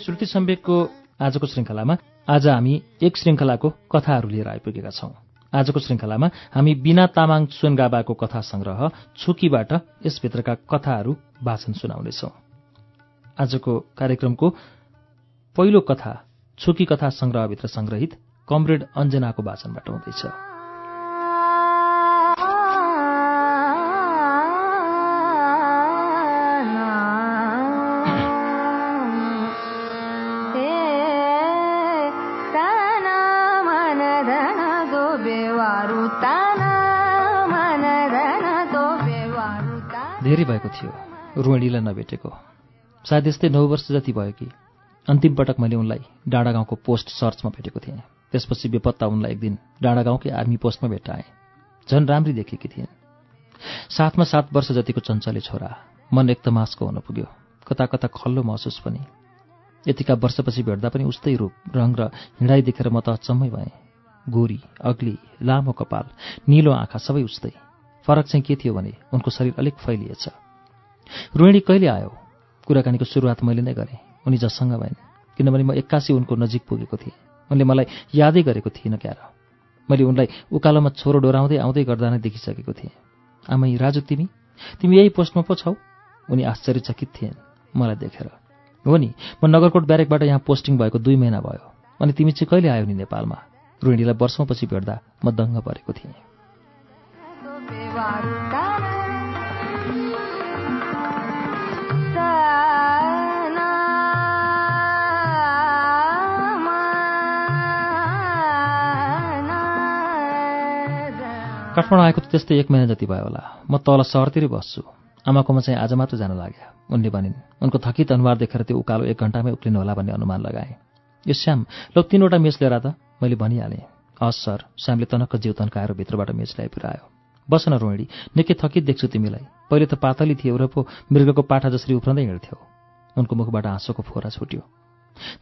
श्रुति सम्वेकको आजको श्रृङ्खलामा आज हामी एक श्रृङ्खलाको कथाहरू लिएर आइपुगेका छौं। आजको श्रृङ्खलामा हामी बिना तामाङ सुनगाबाको कथा संग्रह छुकीबाट यसभित्रका कथाहरू वाचन सुनाउनेछौं। आजको कार्यक्रमको पहिलो कथा छुकी कथा संग्रहभित्र संग्रहित कमरेड अञ्जनाको वाचनबाट हुँदैछ। धेरै भएको थियो। रोहिणीलाई नभेटेको। सायद यस्तै नौ वर्ष जति भयो कि। अन्तिम पटक मैले उनलाई डाँडा गाउँको पोस्ट सर्चमा भेटेको थिएँ। त्यसपछि बेपत्ता उनलाई एक दिन डाँडा गाउँकै आर्मी पोस्टमा भेटाएँ झन् राम्री देखेकी थिइन्। साथमा सात वर्ष जतिको चञ्चले छोरा मन एक तमासको हुन पुग्यो। कता कता खल्लो महसुस पनि। यतिका वर्षपछि भेट्दा पनि उस्तै रूप रङ र हिँडाइ देखेर म त अचम्मै भएँ। गोरी अग्ली लामो कपाल निलो आँखा सबै उस्तै। फरक चाहिँ के थियो भने उनको शरीर अलिक फैलिएछ। रोहिणी कहिले आयो? कुराकानीको सुरुवात मैले नै गरेँ। उनी जससँग भइन् किनभने म एक्कासी उनको नजिक पुगेको थिएँ। उनले मलाई यादै गरेको थिइनँ क्यार। मैले उनलाई उकालोमा छोरो डोराउँदै आउँदै गर्दा नै देखिसकेको थिएँ। आमै राजु तिमी? तिमी यही पोस्टमा पो छौ? उनी आश्चर्यचकित थिएन् मलाई देखेर। हो नि म नगरकोट ब्यारेकबाट यहाँ पोस्टिङ भएको दुई महिना भयो। अनि तिमी चाहिँ कहिले आयो नि नेपालमा? रोहिणीलाई वर्षौँपछि भेट्दा म दङ्ग परेको थिएँ। काठमाडौँ आएको त त्यस्तै एक महिना जति भयो होला। म तल सहरतिरै बस्छु। आमाकोमा चाहिँ आज मात्र जान लाग्यो। उनले भनिन् उनको थकित अनुहार देखेर त्यो उकालो एक घन्टामै उक्लिनु होला भन्ने अनुमान लगाएँ। यो श्याम ल तिनवटा मेच लिएर त। मैले भनिहालेँ हस् सर श्यामले तनक्क जिउ तन्काएर भित्रबाट मेच ल्याइ पुऱ्यायो बस न रोहिणी निकै थकित देख्छु तिमीलाई। पहिले त पातली थियौ र पो मृगको पाठा जसरी उफ्रँदै हिँड्थ्यौ। उनको मुखबाट हाँसोको फोरा छुट्यो।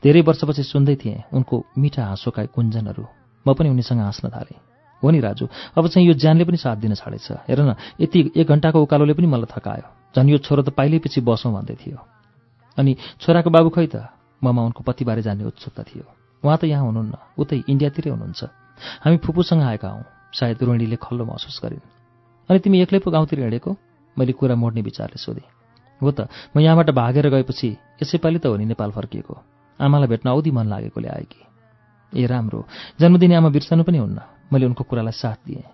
धेरै वर्षपछि सुन्दै थिएँ उनको मिठा हाँसोका कुञ्जनहरू। म पनि उनीसँग हाँस्न थालेँ। हो नि राजु अब चाहिँ यो ज्यानले पनि साथ दिन छाडेछ। हेर न यति एक घन्टाको उकालोले पनि मलाई थकायो। झन् यो छोरो त पाइलैपछि बसौँ भन्दै थियो। अनि छोराको बाबु खै त? ममा उनको पतिबारे जान्ने उत्सुकता थियो। उहाँ त यहाँ हुनुहुन्न। उतै इन्डियातिरै हुनुहुन्छ। हामी फुपूसँग आएका हौँ। सायद रोहिणीले खल्लो महसुस गरिन्। अनि तिमी एक्लै पो गाउँतिर हिँडेको? मैले कुरा मोड्ने विचारले सोधेँ। हो त म यहाँबाट भागेर गएपछि यसैपालि त हो नि नेपाल फर्किएको। आमालाई भेट्न औधी मन लागेकोले आए कि। ए राम्रो। जन्मदिने आमा बिर्सनु पनि हुन्न। मैले उनको कुरालाई साथ दिएँ।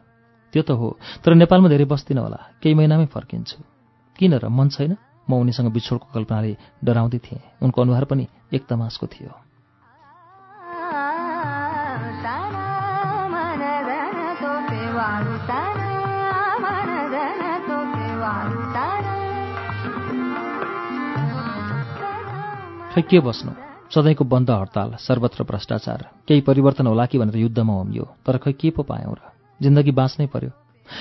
त्यो त हो तर नेपालमा धेरै बस्दिनँ होला। केही महिनामै फर्किन्छु। किन र मन छैन? म उनीसँग बिछोडको कल्पनाले डराउँदै थिएँ। उनको अनुहार पनि एक तमासको थियो। खै के बस्नु? सधैँको बन्द हडताल सर्वत्र भ्रष्टाचार। केही परिवर्तन होला कि भनेर युद्धमा होमियो तर खै के पो पायौँ र? जिन्दगी बाँच्नै पर्यो।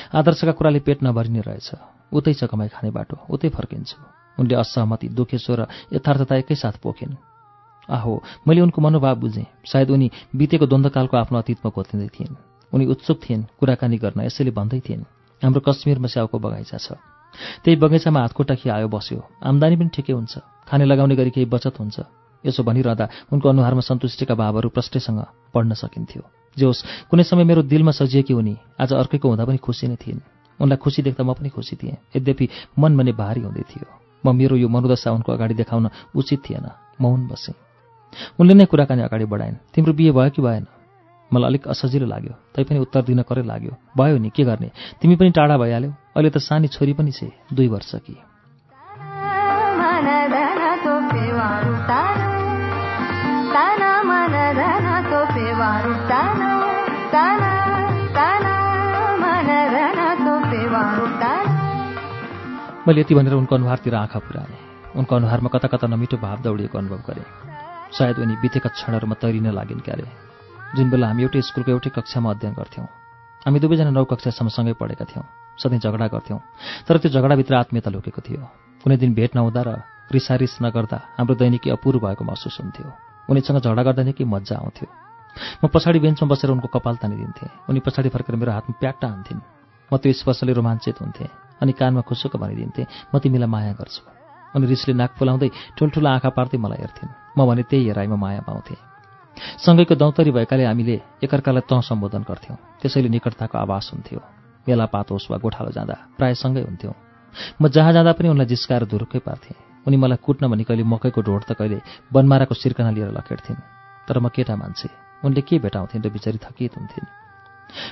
आदर्शका कुराले पेट नभरिने रहेछ। उतै छ कमाइ खाने बाटो उतै फर्किन्छु। उनले असहमति दुखेश्वर र यथार्थता एकैसाथ पोखिन्। आहो मैले उनको मनोभाव बुझेँ। सायद उनी बितेको द्वन्द्वकालको आफ्नो अतीतमा खोतिँदै थिइन्। उनी उत्सुक थिइन् कुराकानी गर्न यसैले भन्दै थिइन्। हाम्रो कश्मीरमा स्याउको बगैँचा छ। त्यही बगैँचामा हातखुट्टा आयो बस्यो। आम्दानी पनि ठिकै हुन्छ। खाने लगाउने गरी केही बचत हुन्छ। यसो भनिरहँदा उनको अनुहारमा सन्तुष्टिका भावहरू प्रष्टैसँग पढ्न सकिन्थ्यो। जे होस् कुनै समय मेरो दिलमा सजिएकी उनी आज अर्कैको हुँदा पनि खुसी नै थिइन्। उनलाई खुसी देख्दा म पनि खुसी थिएँ। यद्यपि मन भने भारी हुँदै थियो। म मेरो यो मनोदशा उनको अगाडि देखाउन उचित थिएन। मौन बसेँ। उनले नै कुराकानी अगाडि बढाइन्। तिम्रो बिहे भयो कि भएन? मलाई अलिक असजिलो लाग्यो। तैपनि उत्तर दिन करै लाग्यो। भयो नि के गर्ने? तिमी पनि टाढा भइहाल्यौ। अहिले त सानी छोरी पनि छे दुई वर्ष कि। मैले यति भनेर उनको अनुहारतिर आँखा पुऱ्याएँ। उनको अनुहारमा कता कता नमिठो भाव दौडिएको अनुभव गरेँ। सायद उनी बितेका क्षणहरूमा तैरिन लागिन् क्यारे। जुन बेला हामी एउटै स्कुलको एउटै कक्षामा अध्ययन गर्थ्यौँ हामी दुवैजना नौ कक्षासम्म सँगै पढेका थियौँ। सधैँ झगडा गर्थ्यौँ। तर त्यो झगडाभित्र आत्मीयता लुकेको थियो। कुनै दिन भेट नहुँदा र रिसारिस नगर्दा हाम्रो दैनिकी अपुरो भएको महसुस हुन्थ्यो। उनीसँग झगडा गर्दा निकै मजा आउँथ्यो। म पछाडि बेन्चमा बसेर उनको कपाल तानिदिन्थेँ। उनी पछाडि फर्केर मेरो हातमा प्याट्टा हान्थिन्। म त्यो स्पर्शले रोमाञ्चित हुन्थेँ अनि कानमा खुसुक भनिदिन्थेँ म तिमीलाई माया गर्छु। अनि रिसले नाक फुलाउँदै ठुल्ठुलो आँखा पार्दै मलाई हेर्थिन्। म भने त्यही हेराइमा माया पाउँथेँ। सँगैको दौतरी भएकाले हामीले एकअर्कालाई तँ सम्बोधन गर्थ्यौँ। त्यसैले निकटताको आवास हुन्थ्यो। मेला पात होस् वा गोठालो जाँदा प्रायः सँगै हुन्थ्यौँ। म जहाँ जाँदा पनि उनलाई जिस्काएर धुरुक्कै पार्थेँ। उनी मलाई कुट्न भनी कहिले मकैको ढोड त कहिले बनमाराको सिर्कना लिएर लखेड्थिन् तर म केटा मान्छे। उनले के भेटाउँथिन् र बिचारी थकित हुन्थिन्।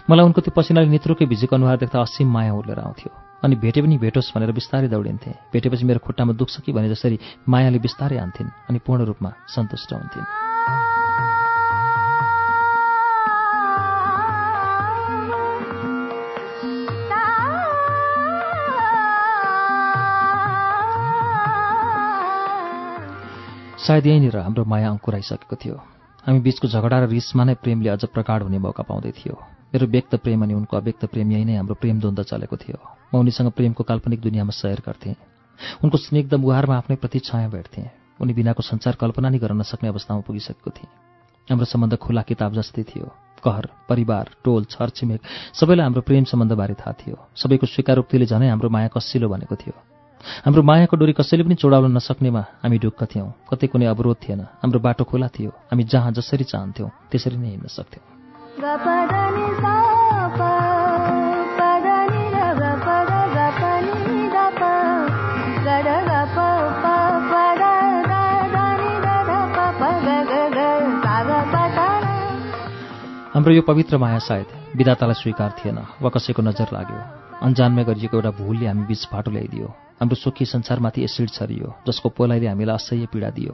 मलाई उनको त्यो पसिनाले नेत्रुकै भिजेको अनुहार देख्दा असीम माया उर्लेर आउँथ्यो। अनि भेटे पनि भेटोस् भनेर बिस्तारै दौडिन्थेँ। भेटेपछि मेरो खुट्टामा दुख्छ कि भने जसरी मायाले बिस्तारै आन्थिन् अनि पूर्ण रूपमा सन्तुष्ट हुन्थिन्। सायद यहीँनिर हाम्रो माया अङ्कुराइसकेको थियो। हामी बिचको झगडा र रिसमा नै प्रेमले अझ प्रगाढ हुने मौका पाउँदै थियो। मेरो व्यक्त प्रेम अनि उनको अव्यक्त प्रेम यही नै हाम्रो प्रेम द्वन्द चलेको थियो। म उनीसँग प्रेमको काल्पनिक दुनियाँमा सयर गर्थेँ। उनको स्निग्ध मुहारमा आफ्नै प्रति छाया भेट्थेँ। उनी बिनाको संसार कल्पना नै गर्न नसक्ने अवस्थामा पुगिसकेको थिएँ। हाम्रो सम्बन्ध खुला किताब जस्तै थियो। घर परिवार टोल छरछिमेक सबैलाई हाम्रो प्रेम सम्बन्धबारे थाहा थियो। सबैको स्वीकारोक्तिले झनै हाम्रो माया कसिलो भनेको थियो। हाम्रो मायाको डोरी कसैले पनि चोडाउन नसक्नेमा हामी ढुक्क थियौँ। कतै कुनै अवरोध थिएन। हाम्रो बाटो खुला थियो। हामी जहाँ जसरी चाहन्थ्यौँ त्यसरी नै हिँड्न सक्थ्यौँ। हाम्रो यो पवित्र माया सायद विदातालाई स्वीकार थिएन वा कसैको नजर लाग्यो। अन्जानमै गरिएको एउटा भूलले हामी बिच फाटो ल्याइदियो। हाम्रो सुखी संसारमाथि एसिड छरियो जसको पोलाइले हामीलाई असह्य पीडा दियो।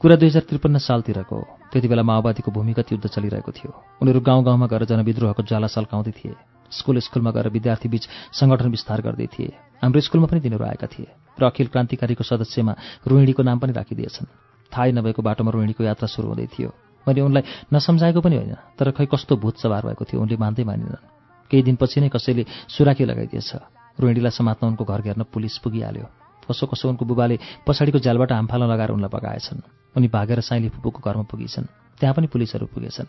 कुरा दुई हजार त्रिपन्न सालतिरको त्यति बेला माओवादीको भूमिगत युद्ध चलिरहेको थियो। उनीहरू गाउँ गाउँमा गएर जनविद्रोहको ज्वाला सल्काउँदै थिए। स्कुल स्कुलमा गएर विद्यार्थीबीच सङ्गठन विस्तार गर्दै थिए। हाम्रो स्कुलमा पनि तिनीहरू आएका थिए र अखिल क्रान्तिकारीको सदस्यमा रोहिणीको नाम पनि राखिदिएछन्। थाहै नभएको बाटोमा रोहिणीको यात्रा सुरु हुँदै थियो। मैले उनलाई नसम्झाएको पनि होइन तर खै कस्तो भूत सवार भएको थियो उनले मान्दै मानिनन्। केही दिनपछि नै कसैले सुराकी लगाइदिएछ। रोहिणीलाई समात्न उनको घर घेर्न पुलिस पुगिहाल्यो। कसो कसो उनको बुबाले पछाडिको जालबाट हामफाला लगाएर उनलाई बगाएछन् उनी भागेर साइली फुपूको घरमा पुगेछन्। त्यहाँ पनि पुलिसहरू पुगेछन्।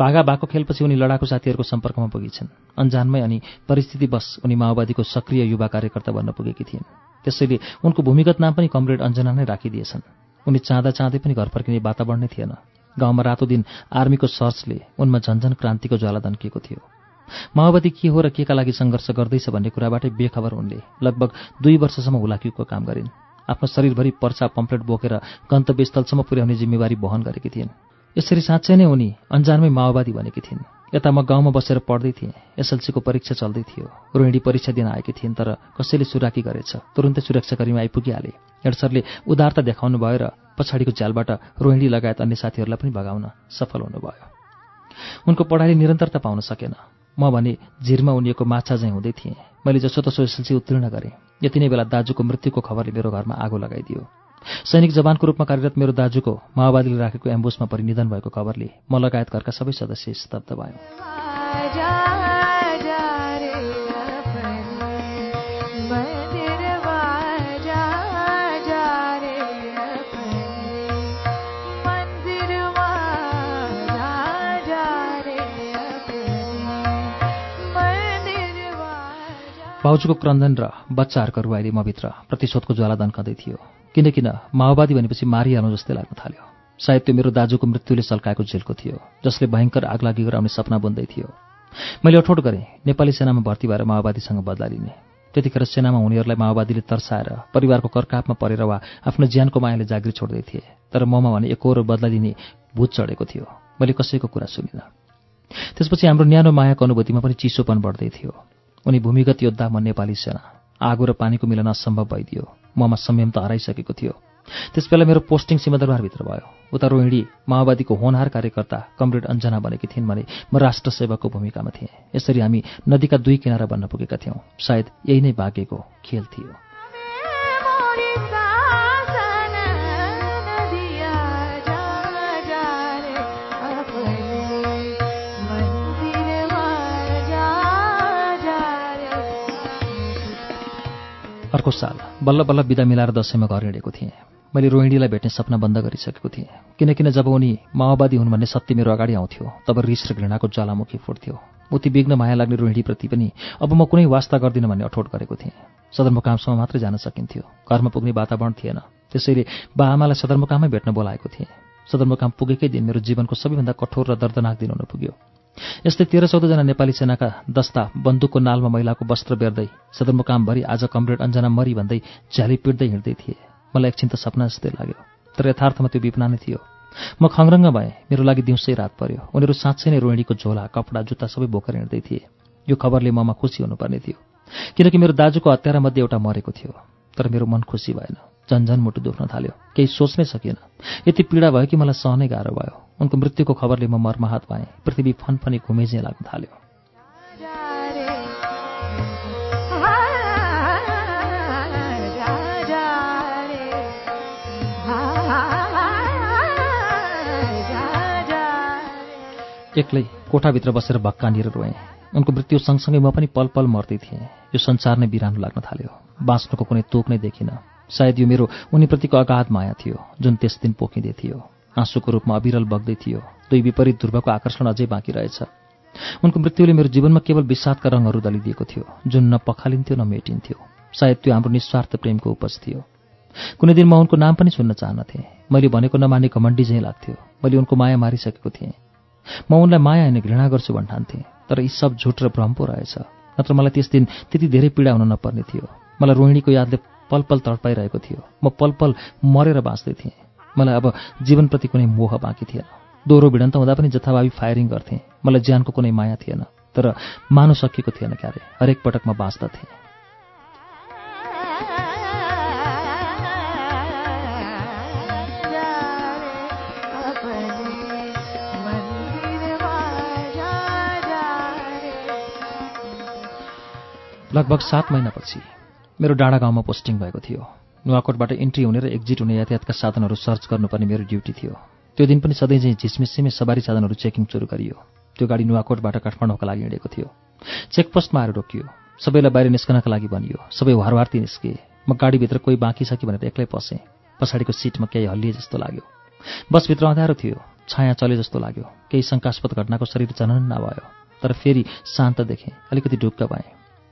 भागा भएको खेलपछि उनी लडाकु साथीहरूको सम्पर्कमा पुगेछन्। अन्जानमै अनि परिस्थिति बस उनी माओवादीको सक्रिय युवा कार्यकर्ता बन्न पुगेकी थिइन्। त्यसैले उनको भूमिगत नाम पनि कमरेड अञ्जना नै राखिदिएछन्। उनी चाँदा चाँदै पनि घर फर्किने वातावरण नै थिएन। गाउँमा रातो दिन आर्मीको सर्चले उनमा झन्झन क्रान्तिको ज्वाला दन्किएको थियो। माओवादी के हो र के का लागि सङ्घर्ष गर्दैछ भन्ने कुराबाटै बेखबर उनले लगभग दुई वर्षसम्म हुलाकीको काम गरिन्। आफ्नो शरीरभरि पर्चा पम्पलेट बोकेर गन्तव्यस्थलसम्म पुर्याउने जिम्मेवारी वहन गरेकी थिइन्। यसरी साँच्चै नै उनी अन्जानमै माओवादी भनेकी थिइन्। यता म गाउँमा बसेर पढ्दै थिएँ एसएलसीको परीक्षा चल्दै थियो। रोहिणी परीक्षा दिन आएकी थिइन् तर कसैले सुराकी गरेछ। तुरुन्तै सुरक्षाकर्मी आइपुगिहाले। हेडसरले उदारता देखाउनु भयो र पछाडिको झ्यालबाट रोहिणी लगायत अन्य साथीहरूलाई पनि भगाउन सफल हुनुभयो। उनको पढाइले निरन्तरता पाउन सकेन। म भने झिरमा उनिएको माछा झैँ हुँदै थिएँ। मैले जसोतसो एसएलसी उत्तीर्ण गरेँ। यति नै बेला दाजुको मृत्युको खबरले मेरो घरमा आगो लगाइदियो। सैनिक जवानको रूपमा कार्यरत मेरो दाजुको माओवादीले राखेको एम्बुसमा परिनिधन भएको खबरले म लगायत घरका सबै सदस्य स्तब्ध भयो। बाउजूको क्रन्दन र बच्चाहरूको अहिले मभित्र प्रतिशोधको ज्वाला दन्कँदै थियो। किनकिन माओवादी भनेपछि मारिहाल्नु जस्तै लाग्न थाल्यो। सायद त्यो मेरो दाजुको मृत्युले सल्काएको झेलको थियो जसले भयङ्कर आगलागी गराउने सपना बुन्दै थियो। मैले अठोट गरेँ नेपाली सेनामा भर्ती भएर माओवादीसँग बदला लिने। त्यतिखेर सेनामा हुनेहरूलाई माओवादीले तर्साएर परिवारको कर्कापमा परेर वा आफ्नो ज्यानको मायाले जागिर छोड्दै थिए। तर ममा भने एकहोरो बदला लिने भूत चढेको थियो। मैले कसैको कुरा सुनिनँ। त्यसपछि हाम्रो न्यानो मायाको अनुभूतिमा पनि चिसोपन बढ्दै थियो। उनी भूमिगत योद्धा म नेपाली सेना आगो र पानीको मिलन असम्भव भइदियो। ममा संयम त हराइसकेको थियो। त्यसबेला मेरो पोस्टिङ सिंहदरबारभित्र भयो। उता रोहिणी माओवादीको होनहार कार्यकर्ता कमरेड अञ्जना बनेकी थिइन् भने म राष्ट्र सेवकको भूमिकामा थिएँ। यसरी हामी नदीका दुई किनारा बन्न पुगेका थियौँ। सायद यही नै भाग्यको खेल थियो। अर्को साल बल्ल बल्ल बिदा मिलाएर दसैँमा घर हिँडेको थिएँ। मैले रोहिणीलाई भेट्ने सपना बन्द गरिसकेको थिएँ। किनकिन जब उनी माओवादी हुन् भन्ने सत्य मेरो अगाडि आउँथ्यो तब रिस र घृणाको ज्वालामुखी फुट्थ्यो। उति बिग्न माया लाग्ने रोहिणीप्रति पनि अब म कुनै वास्ता गर्दिनँ भन्ने अठोट गरेको थिएँ। सदरमुकामसम्म मात्रै जान सकिन्थ्यो। घरमा पुग्ने वातावरण थिएन। त्यसैले बा आमालाई सदरमुकामै भेट्न बोलाएको थिएँ। सदरमुकाम पुगेकै दिन मेरो जीवनको सबैभन्दा कठोर र दर्दनाक दिन हुन पुग्यो। यस्तै तेह्र चौधजना नेपाली सेनाका दस्ता बन्दुकको नालमा महिलाको वस्त्र बेर्दै सदरमुकामभरि आज कमरेड अञ्जना मरी भन्दै झ्याली पिट्दै हिँड्दै थिए। मलाई एकछिन त सपना जस्तै लाग्यो तर यथार्थमा त्यो विपना नै थियो। म खङ्रङ्ग भएँ मेरो लागि दिउँसै रात पर्यो। उनीहरू साँच्चै नै रोहिणीको झोला कपडा जुत्ता सबै बोकेर हिँड्दै थिए। यो खबरले ममा खुसी हुनुपर्ने थियो किनकि मेरो दाजुको हत्यारामध्ये एउटा मरेको थियो तर मेरो मन खुसी भएन। झन्झन मुटु दुख्न थाल्यो। केही सोच्नै सकिएन। यति पीडा भयो कि मलाई सहनै गाह्रो भयो। उनको मृत्युको खबरले म मर्माहत पाएँ पृथ्वी फनफनी घुमेझै लाग्न थाल्यो। एक्लै कोठाभित्र बसेर भक्कानिएर रोएँ। उनको मृत्यु सँगसँगै म पनि पल पल मर्दै थिएँ। यो संसार नै बिरानो लाग्न थाल्यो। बाँच्नुको कुनै तोक नै देखिनँ। सायद यो मेरो उनीप्रतिको अगाध माया थियो जुन त्यस दिन पोखिँदै थियो। आँसुको रूपमा अविरल बग्दै थियो। दुई विपरीत ध्रुवको आकर्षण अझै बाँकी रहेछ। उनको मृत्युले मेरो जीवनमा केवल विषादका रङहरू दलिदिएको थियो जुन न पखालिन्थ्यो न मेटिन्थ्यो। सायद त्यो हाम्रो निस्वार्थ प्रेमको उपज थियो। कुनै दिन म उनको नाम पनि सुन्न चाहन्थेँ मैले भनेको नमान्ने घमण्डी झैँ लाग्थ्यो। मैले उनको माया मारिसकेको थिएँ। म उनलाई माया होइन घृणा गर्छु भन्ठान्थेँ तर यी सब झुट र भ्रम पो रहेछ। नत्र मलाई त्यस दिन त्यति धेरै पीडा हुन नपर्ने थियो। मलाई रोहिणीको यादले पल पल तडपाइरहेको थियो। म पल पल मरेर बाँच्दै थिएँ। मलाई अब जीवनप्रति कुनै मोह बाँकी थिएन। दोहोरो भिडन्त हुँदा पनि जथाभावी फायरिङ गर्थेँ। मलाई ज्यानको कुनै माया थिएन तर मानु सकिएको थिएन क्यारे। हरेक पटक म बाँच्दथेँ लगभग सात महिनापछि मेरो डाँडा गाउँमा पोस्टिङ भएको थियो। नुवाकोटबाट इन्ट्री हुने र एक्जिट हुने यातायातका साधनहरू सर्च गर्नुपर्ने मेरो ड्युटी थियो। त्यो दिन पनि सधैँ चाहिँ झिसमिसिमे सवारी साधनहरू चेकिङ सुरु गरियो। त्यो गाडी नुवाकोटबाट काठमाडौँका लागि हिँडेको थियो। चेकपोस्टमा आएर रोकियो। सबैलाई बाहिर निस्कनका लागि भनियो। सबै वारवार्ती निस्के। म गाडीभित्र कोही बाँकी छ कि भनेर एक्लै पसेँ। पछाडिको सिटमा केही हल्लिए जस्तो लाग्यो। बसभित्र अँध्यारो थियो। छाया चले जस्तो लाग्यो। केही शङ्कास्पद घटनाको शरीर जनन भयो तर फेरि शान्त देखेँ। अलिकति ढुक्क भएँ।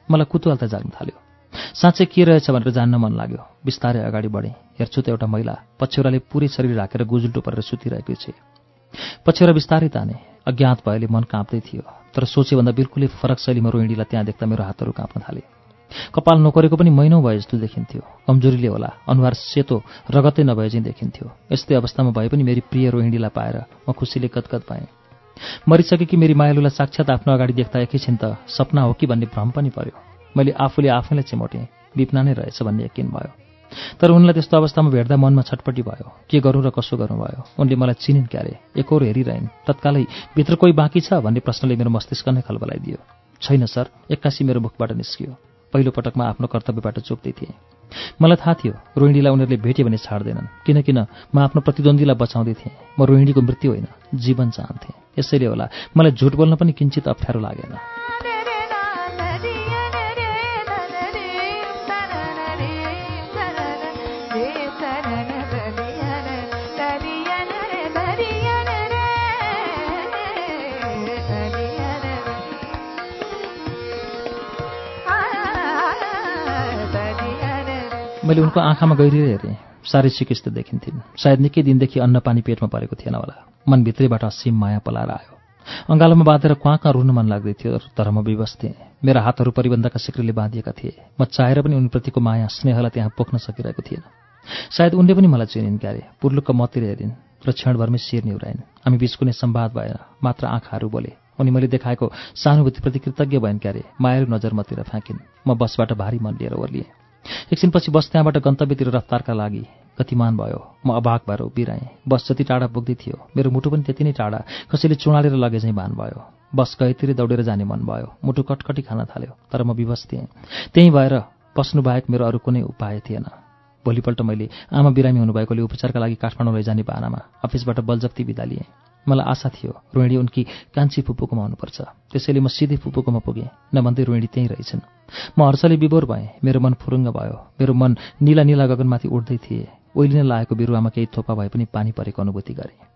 मलाई कुतूहलता जाग्न थाल्यो। साँच्चै के रहेछ भनेर जान्न मन लाग्यो। बिस्तारै अगाडि बढेँ। हेर्छु त एउटा महिला पछ्यौराले पुरै शरीर राखेर गुजुल्टो परेर सुतिरहेको छ पछ्यौरा बिस्तारै ताने। अज्ञात भएले मन काँप्दै थियो। तर सोचेभन्दा बिल्कुलै फरक शैलीमा रोहिणीलाई त्यहाँ देख्दा मेरो हातहरू काँप्न थाले। कपाल नोकरेको पनि महिनौ भए जस्तो देखिन्थ्यो। कमजोरीले होला। अनुहार सेतो रगतै नभए चाहिँ देखिन्थ्यो। यस्तै अवस्थामा भए पनि मेरी प्रिय रोहिणीलाई पाएर म खुसीले गदगद पाएँ मरिसकेकी मेरी मायालुलाई साक्षात् आफ्नो अगाडि देख्दा एकैछिन त सपना हो कि भन्ने भ्रम पनि पर्यो। मैले आफूले आफैलाई चिमोटेँ। विपना नै रहेछ भन्ने यकिन भयो। तर उनलाई त्यस्तो अवस्थामा भेट्दा मनमा छटपट्टि भयो। के गरौँ र कसो गरौँ भयो? उनले मलाई चिनिन् क्यारे एकहोर हेरिरहेन्। तत्कालै भित्र कोही बाँकी छ? भन्ने प्रश्नले मेरो मस्तिष्क नै खलबलाइदियो छैन सर। एक्कासी मेरो मुखबाट निस्कियो। पहिलो पटकमा आफ्नो कर्तव्यबाट चोक्दै थिएँ। मलाई थाहा थियो रोहिणीलाई उनीहरूले भेट्यो भने छाड्दैनन्। किनकिन म आफ्नो प्रतिद्वन्दीलाई बचाउँदै थिएँ। म रोहिणीको मृत्यु होइन जीवन चाहन्थेँ। यसैले होला मलाई झुट बोल्न पनि किन्चित अप्ठ्यारो लागेन। मैले उनको आँखामा गहिरिएर हेरेँ। साह्रै सिकिस्त देखिन्थिन्। सायद निकै दिनदेखि अन्न पानी पेटमा परेको थिएन होला। मनभित्रैबाट असीम माया पलाएर आयो। अँगालोमा बाँधेर कहाँ कहाँ रुन मन लाग्दै थियो तर म विवश थिएँ। मेरा हातहरू परिबन्धका सिक्रीले बाँधिएका थिए। म चाहेर पनि उनीप्रतिको माया स्नेहलाई त्यहाँ पोख्न सकिरहेको थिएन। सायद उनले पनि मलाई चिनिन् क्यारे। पुर्लुक्क मतिर हेरिन् र क्षणभरमै शिर निहुराइन्। हामी बिच कुनै सम्वाद भएन मात्र आँखाहरू बोले। उनी मैले देखाएको सहानुभूतिप्रति कृतज्ञ भएन क्यारे। मायालु नजर मतिर फ्याँकिन्। म बसबाट भारी मन लिएर ओर्लिएँ। एकछिनपछि बस त्यहाँबाट गन्तव्यतिर रफ्तारका लागि गतिमान भयो। म अभाग भएर उभिरहेँ। बस जति टाढा पुग्दै थियो मेरो मुटु पनि त्यति नै टाढा। कसैले चुँडालेर लगे चाहिँ भान भयो। बस गएतिर दौडेर जाने मन भयो। मुटु कटकटी खान थाल्यो तर म विवश थिएँ। त्यहीँ भएर बस्नुबाहेक मेरो अरू कुनै उपाय थिएन। भोलिपल्ट मैले आमा बिरामी हुनुभएकोले उपचारका लागि काठमाडौँ लैजाने बानामा अफिसबाट बलजप्ती बिदा लिएँ। मलाई आशा थियो रोहिणी उनकी कान्छी फुपूकोमा हुनुपर्छ। त्यसैले म सिधै फुपूकोमा पुगेँ। नभन्दै रोहिणी त्यहीँ रहेछन्। म हर्षले विभोर भएँ। मेरो मन फुरुङ्ग भयो। मेरो मन निला निला गगनमाथि उड्दै थिए। ओइलिन लागेको बिरुवामा केही थोपा भए पनि पानी परेको अनुभूति गरेँ।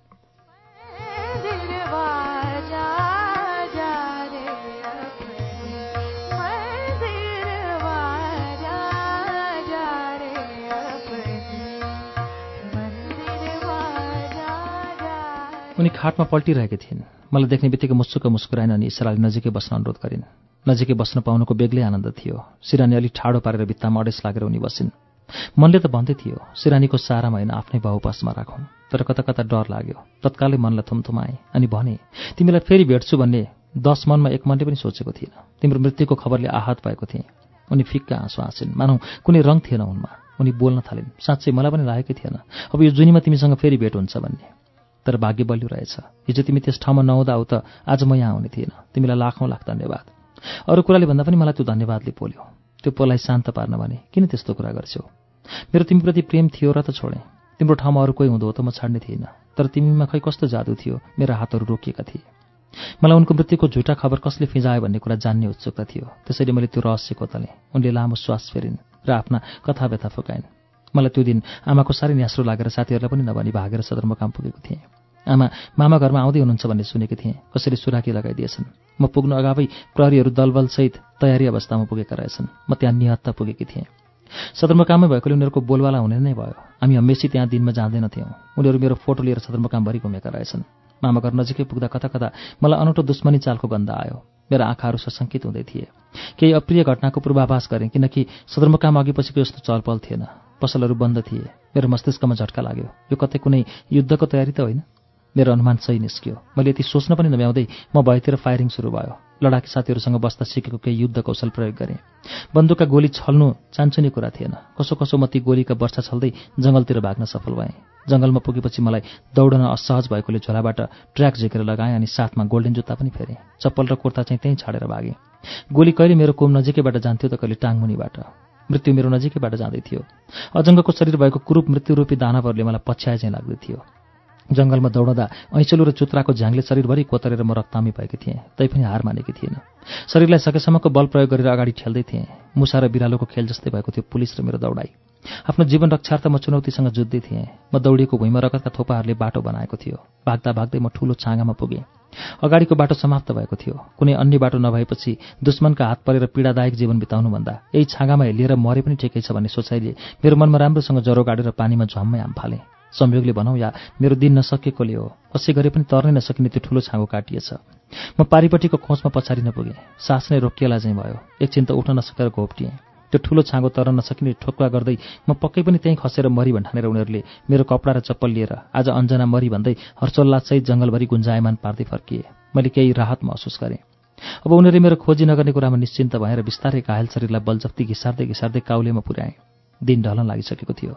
उनी खाटमा पल्टिरहेकी थिइन्। मलाई देख्ने बित्तिकै मुस्सुक मुस्कुराइन अनि इसाराले नजिकै बस्न अनुरोध गरिन्। नजिकै बस्न पाउनुको बेग्लै आनन्द थियो। सिरानी अलिक ठाडो पारेर भित्तामा अडेस लागेर उनी बसिन्। मनले त भन्दै थियो सिरानीको सारामा होइन आफ्नै बाहुपासमा राखौँ। तर कता कता डर लाग्यो। तत्कालै मनलाई थुमथुमाएँ अनि भने तिमीलाई फेरि भेट्छु भन्ने दस मनमा एक मनले पनि सोचेको थिएन। तिम्रो मृत्युको खबरले आहत भएको थिएँ उनी फिक्का आँसु हाँसिन्। मानौ कुनै रङ थिएन उनमा उनी बोल्न थालिन्। साँच्चै मलाई पनि लागेकै थिएन। अब यो जुनीमा तिमीसँग फेरि भेट हुन्छ भन्ने। तर भाग्य बलियो रहेछ। हिजो तिमी त्यस ठाउँमा नहुँदा हो त आज म यहाँ आउने थिएन। तिमीलाई लाखौँ लाख धन्यवाद। अरू कुराले भन्दा पनि मलाई त्यो धन्यवादले पोल्यो। त्यो पोलाई शान्त पार्न भने किन त्यस्तो कुरा गर्छौ? मेरो तिमीप्रति प्रेम थियो र त छोडेँ। तिम्रो ठाउँमा अरू कोही हुँदो त म छाड्ने थिइनँ तर तिमीमा खै कस्तो जादु थियो मेरा हातहरू रोकिएका थिए। मलाई उनको मृत्युको झुटा खबर कसले फिजायो भन्ने कुरा जान्ने उत्सुकता थियो। त्यसैले मैले त्यो रहस्य कोतलेँ उनले लामो श्वास फेरिन् र आफ्ना कथा व्यथा फुकाइन्। मलाई त्यो दिन आमाको साह्रै न्यास्रो लागेर साथीहरूलाई पनि नभनी भागेर सदरमुकाम पुगेको थिएँ। आमा मामा घरमा आउँदै हुनुहुन्छ भन्ने सुनेको थिएँ। कसरी सुराकी लगाइदिएछन्। म पुग्नु अगावै प्रहरीहरू दलबलसहित तयारी अवस्थामा पुगेका रहेछन्। म त्यहाँ निहत्ता पुगेकी थिएँ। सदरमुकाममै भएकोले उनीहरूको बोलवाला हुने नै भयो। हामी हमेसी त्यहाँ दिनमा जाँदैनथ्यौँ उनीहरू मेरो फोटो लिएर सदरमुकामभरि घुमेका रहेछन्। मामा घर नजिकै पुग्दा कता कता मलाई अनौठो दुश्मनी चालको गन्ध आयो। मेरा आँखाहरू सशङ्कित हुँदै थिए। केही अप्रिय घटनाको पूर्वाभास गरेँ किनकि सदरमुकाम अघि पछिको यस्तो चलपल थिएन। पसलहरू बन्द थिए। मेरो मस्तिष्कमा झट्का लाग्यो। यो कतै कुनै युद्धको तयारी त होइन? मेरो अनुमान सही निस्क्यो। मैले यति सोच्न पनि नभ्याउँदै म भएतिर फायरिङ सुरु भयो। लडाकी साथीहरूसँग बस्दा सिकेको केही युद्ध कौशल प्रयोग गरेँ। बन्दुकका गोली छल्नु चान्चुने कुरा थिएन। कसो कसो म ती गोलीका वर्षा छल्दै जङ्गलतिर भाग्न सफल भएँ। जङ्गलमा पुगेपछि मलाई दौडन असहज भएकोले झोलाबाट ट्र्याक झिकेर लगाएँ अनि साथमा गोल्डन जुत्ता पनि फेरेँ। चप्पल र कुर्ता चाहिँ त्यहीँ छाडेर भागेँ। गोली कहिले मेरो कोम नजिकैबाट जान्थ्यो त कहिले टाङमुनिबाट मृत्यु मेरो नजिकैबाट जाँदै थियो। अजङ्गको शरीर भएको कुरूप मृत्युरूपी दानवहरूले मलाई पछ्याए चाहिँ लाग्दै थियो। जङ्गलमा दौडँदा ऐँचलो र चुत्राको झ्याङले शरीरभरि कोतरेर म रक्तामी भएकी थिएँ तैपनि हार मानेकी थिएन। शरीरलाई सकेसम्मको बल प्रयोग गरेर अगाडि ठेल्दै थिएँ। मुसा र बिरालोको खेल जस्तै भएको थियो पुलिस र मेरो दौडाई आफ्नो जीवन रक्षार्थ म चुनौतीसँग जुझ्दै थिएँ। म दौडिएको भुइँमा रगतका थोपाहरूले बाटो बनाएको थियो। भाग्दा भाग्दै म ठुलो छाँगामा पुगेँ। अगाडिको बाटो समाप्त भएको थियो। कुनै अन्य बाटो नभएपछि दुश्मनका हात परेर पीडादायक जीवन बिताउनुभन्दा यही छाँगामा हेलिएर मरे पनि ठिकै छ भन्ने सोचाइले मेरो मनमा राम्रोसँग ज्वरो गाडेर पानीमा झम्मै आम फालेँ। संयोगले भनौँ या मेरो दिन नसकेकोले हो। कसै गरे पनि तर्नै नसकिने त्यो ठुलो छाँगो काटिएछ। म पारिपट्टिको खोजमा पछाडि नपुगेँ। सास नै रोकिएला चाहिँ भयो। एकछिन त उठ्न नसकेर घोप्टिएँ। त्यो ठुलो छाँगो तर नसकिने ठोक्वा गर्दै म पक्कै पनि त्यहीँ खसेर मरि भन्ठानेर उनीहरूले मेरो कपडा र चप्पल लिएर आज अञ्जना मरि भन्दै हर्चोल्लाससहित जङ्गलभरि गुन्जायमान पार्दै फर्किए। मैले केही राहत महसुस गरेँ। अब उनीहरूले मेरो खोजी नगर्ने कुरामा निश्चिन्त भएर बिस्तारै घायल शरीरलाई बलजफ्ती घिसार्दै घिसार्दै काउलेमा पुर्याएँ। दिन ढलन लागिसकेको थियो।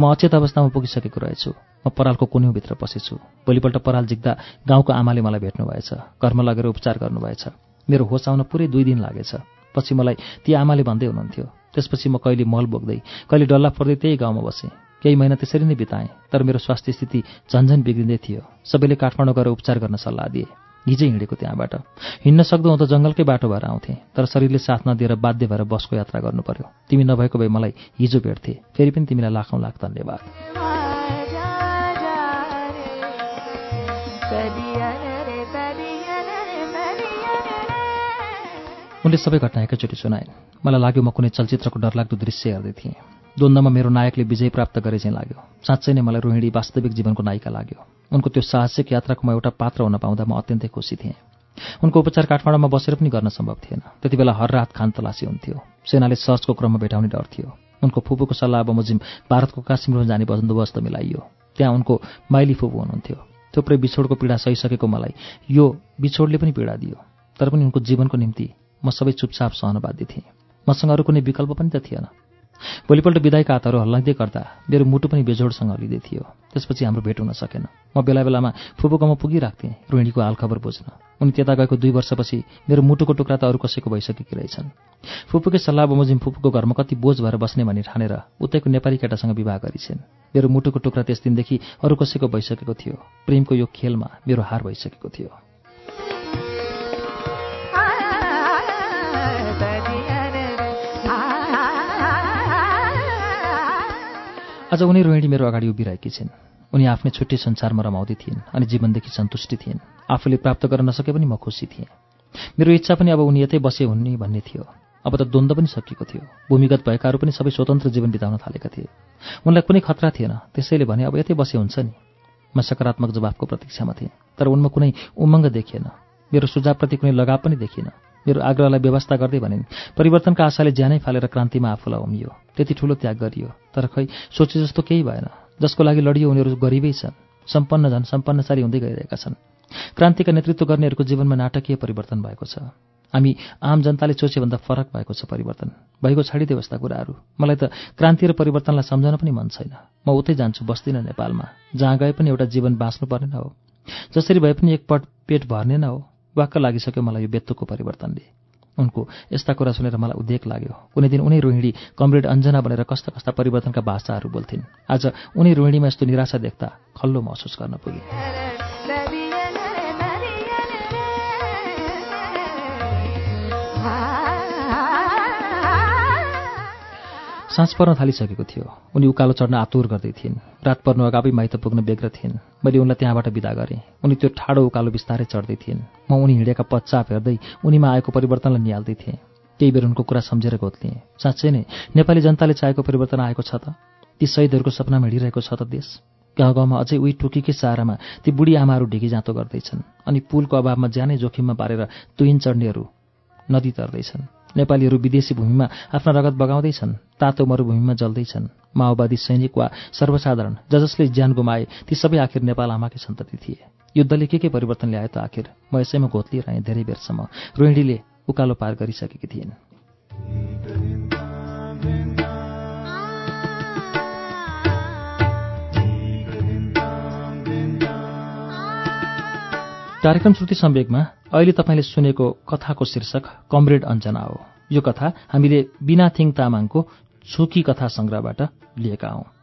म अचेत अवस्थामा पुगिसकेको रहेछु। म परालको कुन्यौँभित्र पसेछु। भोलिपल्ट पराल जिक्दा गाउँको आमाले मलाई भेट्नुभएछ घरमा लगेर उपचार गर्नुभएछ मेरो होस आउन पुरै दुई दिन लागेछ। पछि मलाई ती आमाले भन्दै हुनुहुन्थ्यो त्यसपछि म कहिले मल बोक्दै कहिले डल्ला पर्दै त्यही गाउँमा बसेँ केही महिना त्यसरी नै बिताएँ तर मेरो स्वास्थ्य स्थिति झन्झन बिग्रिँदै थियो सबैले काठमाडौँ गएर उपचार गर्न सल्लाह दिए हिजै हिँडेको त्यहाँबाट हिँड्न सक्दो त जङ्गलकै बाटो भएर आउँथेँ तर शरीरले साथ नदिएर बाध्य भएर बसको यात्रा गर्नु पर्यो तिमी नभएको भए मलाई हिजो भेट्थे फेरि पनि तिमीलाई लाखौँ लाख धन्यवाद उनले सबै घटना एकैचोटि सुनाइन्। मलाई लाग्यो म कुनै चलचित्रको डरलाग्दो दृश्य हेर्दै थिएँ द्वन्द्वमा मेरो नायकले विजय प्राप्त गरे चाहिँ लाग्यो। साँच्चै नै मलाई रोहिणी वास्तविक जीवनको नायिका लाग्यो। उनको त्यो साहसिक यात्राको म एउटा पात्र हुन पाउँदा म अत्यन्तै खुसी थिएँ। उनको उपचार काठमाडौँमा बसेर पनि गर्न सम्भव थिएन। त्यति बेला हर रात खान तलासी हुन्थ्यो। सेनाले सर्चको क्रममा भेटाउने डर थियो। उनको फुपूको सल्लाह बमोजिम भारतको काश्मीरमा जाने बन्दोबस्त मिलाइयो। त्यहाँ उनको माइली फुपू हुनुहुन्थ्यो। थुप्रै बिछोडको पीडा सहिसकेको मलाई यो बिछोडले पनि पीडा दियो। तर पनि उनको जीवनको निम्ति म सबै चुपचाप सहन बाध्य थिएँ। मसँग अरू कुनै विकल्प पनि त थिएन। भोलिपल्ट विदायका हातहरू हल्लाइँदै गर्दा मेरो मुटु पनि बेजोडसँग हल्लिँदै थियो। त्यसपछि हाम्रो भेट हुन सकेन। म बेला बेलामा फुपूकोमा पुगिराख्थेँ रोहिणीको हालखबर बुझ्न। उनी त्यता गएको दुई वर्षपछि मेरो मुटुको टुक्रा त अरू कसैको भइसकेकी रहेछन्। फुपूकै सल्लाह बमोजिम फुपूको घरमा कति बोझ भएर बस्ने भनी ठानेर उतैको नेपाली केटासँग विवाह गरिछन्। मेरो मुटुको टुक्रा त्यस दिनदेखि अरू कसैको भइसकेको थियो। प्रेमको यो खेलमा मेरो हार भइसकेको थियो। आज उनी रोहिणी मेरो अगाडि उभिरहेकी छिन्। उनी आफ्नै छुट्टी संसारमा रमाउँदै थिइन् अनि जीवनदेखि सन्तुष्टि थिइन्। आफूले प्राप्त गर्न नसके पनि म खुसी थिएँ। मेरो इच्छा पनि अब उनी यतै बसे हुने भन्ने थियो। अब त द्वन्द्व पनि सकिएको थियो। भूमिगत भएकाहरू पनि सबै स्वतन्त्र जीवन बिताउन थालेका थिए। उनलाई कुनै खतरा थिएन। त्यसैले भने अब यतै बसे हुन्छ नि। म सकारात्मक जवाफको प्रतीक्षामा थिएँ। तर उनमा कुनै उमङ्ग देखिएन। मेरो सुझावप्रति कुनै लगाव पनि देखिएन। मेरो आग्रहलाई व्यवस्था गर्दै भनिन् परिवर्तनका आशाले ज्यानै फालेर क्रान्तिमा आफूलाई उमियो त्यति ठुलो त्याग गरियो। तर खै सोचे जस्तो केही भएन। जसको लागि लडियो उनीहरू गरिबै छन्। सम्पन्न झन् सम्पन्नशाली हुँदै गइरहेका छन्। क्रान्तिका नेतृत्व गर्नेहरूको जीवनमा नाटकीय परिवर्तन भएको छ। हामी आम जनताले सोचेभन्दा फरक भएको छ परिवर्तन। भएको छाडिदियो यस्ता कुराहरू। मलाई त क्रान्ति र परिवर्तनलाई सम्झन पनि मन छैन। म उतै जान्छु बस्दिनँ नेपालमा। जहाँ गए पनि एउटा जीवन बाँच्नु पर्ने न हो। जसरी भए पनि एकपट पेट भर्ने न हो। वाक्क लागिसक्यो मलाई यो बेत्तुको परिवर्तनले। उनको यस्ता कुरा सुनेर मलाई उद्वेग लाग्यो। कुनै दिन उनी रोहिणी कमरेड अञ्जना बनेर कस्ता कस्ता परिवर्तनका भाषाहरू बोल्थिन्। आज उनी रोहिणीमा यस्तो निराशा देख्दा खल्लो महसुस गर्न पुगे। साँझ पर्न थालिसकेको थियो। उनी उकालो चढ्न आतुर गर्दै थिइन्। रात पर्नु अगावै माइत पुग्न बेग्र थिइन्। मैले उनलाई त्यहाँबाट विदा गरेँ। उनी त्यो ठाडो उकालो बिस्तारै चढ्दै थिइन्। म उनी हिँडेका पच्चाप हेर्दै उनीमा आएको परिवर्तनलाई निहाल्दै थिएँ। केही बेर उनको कुरा सम्झेर गोत्लिएँ। साँच्चै नै नेपाली जनताले चाहेको परिवर्तन आएको छ त? ती शहीदहरूको सपनामा हिँडिरहेको छ त देश? गाउँ गाउँमा अझै उही टुकीकै सारामा ती बुढी आमाहरू ढिकी जाँतो गर्दैछन्। अनि पुलको अभावमा ज्यानै जोखिममा पारेर तुहिन चढ्नेहरू नदी तर्दैछन्। नेपालीहरू विदेशी भूमिमा आफ्ना रगत बगाउँदैछन् तातो मरुभूमिमा जल्दैछन्। माओवादी सैनिक वा सर्वसाधारण ज जसले ज्यान गुमाए ती सबै आखिर नेपाल आमाकै सन्तति थिए। युद्धले के के परिवर्तन ल्याए त आखिर? म यसैमा घोत्लिरहेँ धेरै बेरसम्म रोहिणीले उकालो पार गरिसकेकी थिइन्। कार्यक्रम श्रुति सम्वेकमा अहिले तपाईँले सुनेको कथाको शीर्षक कमरेड अञ्जना हो। यो कथा हामीले बिना थिङ तामाङको छुकी कथा सङ्ग्रहबाट लिएका हौं।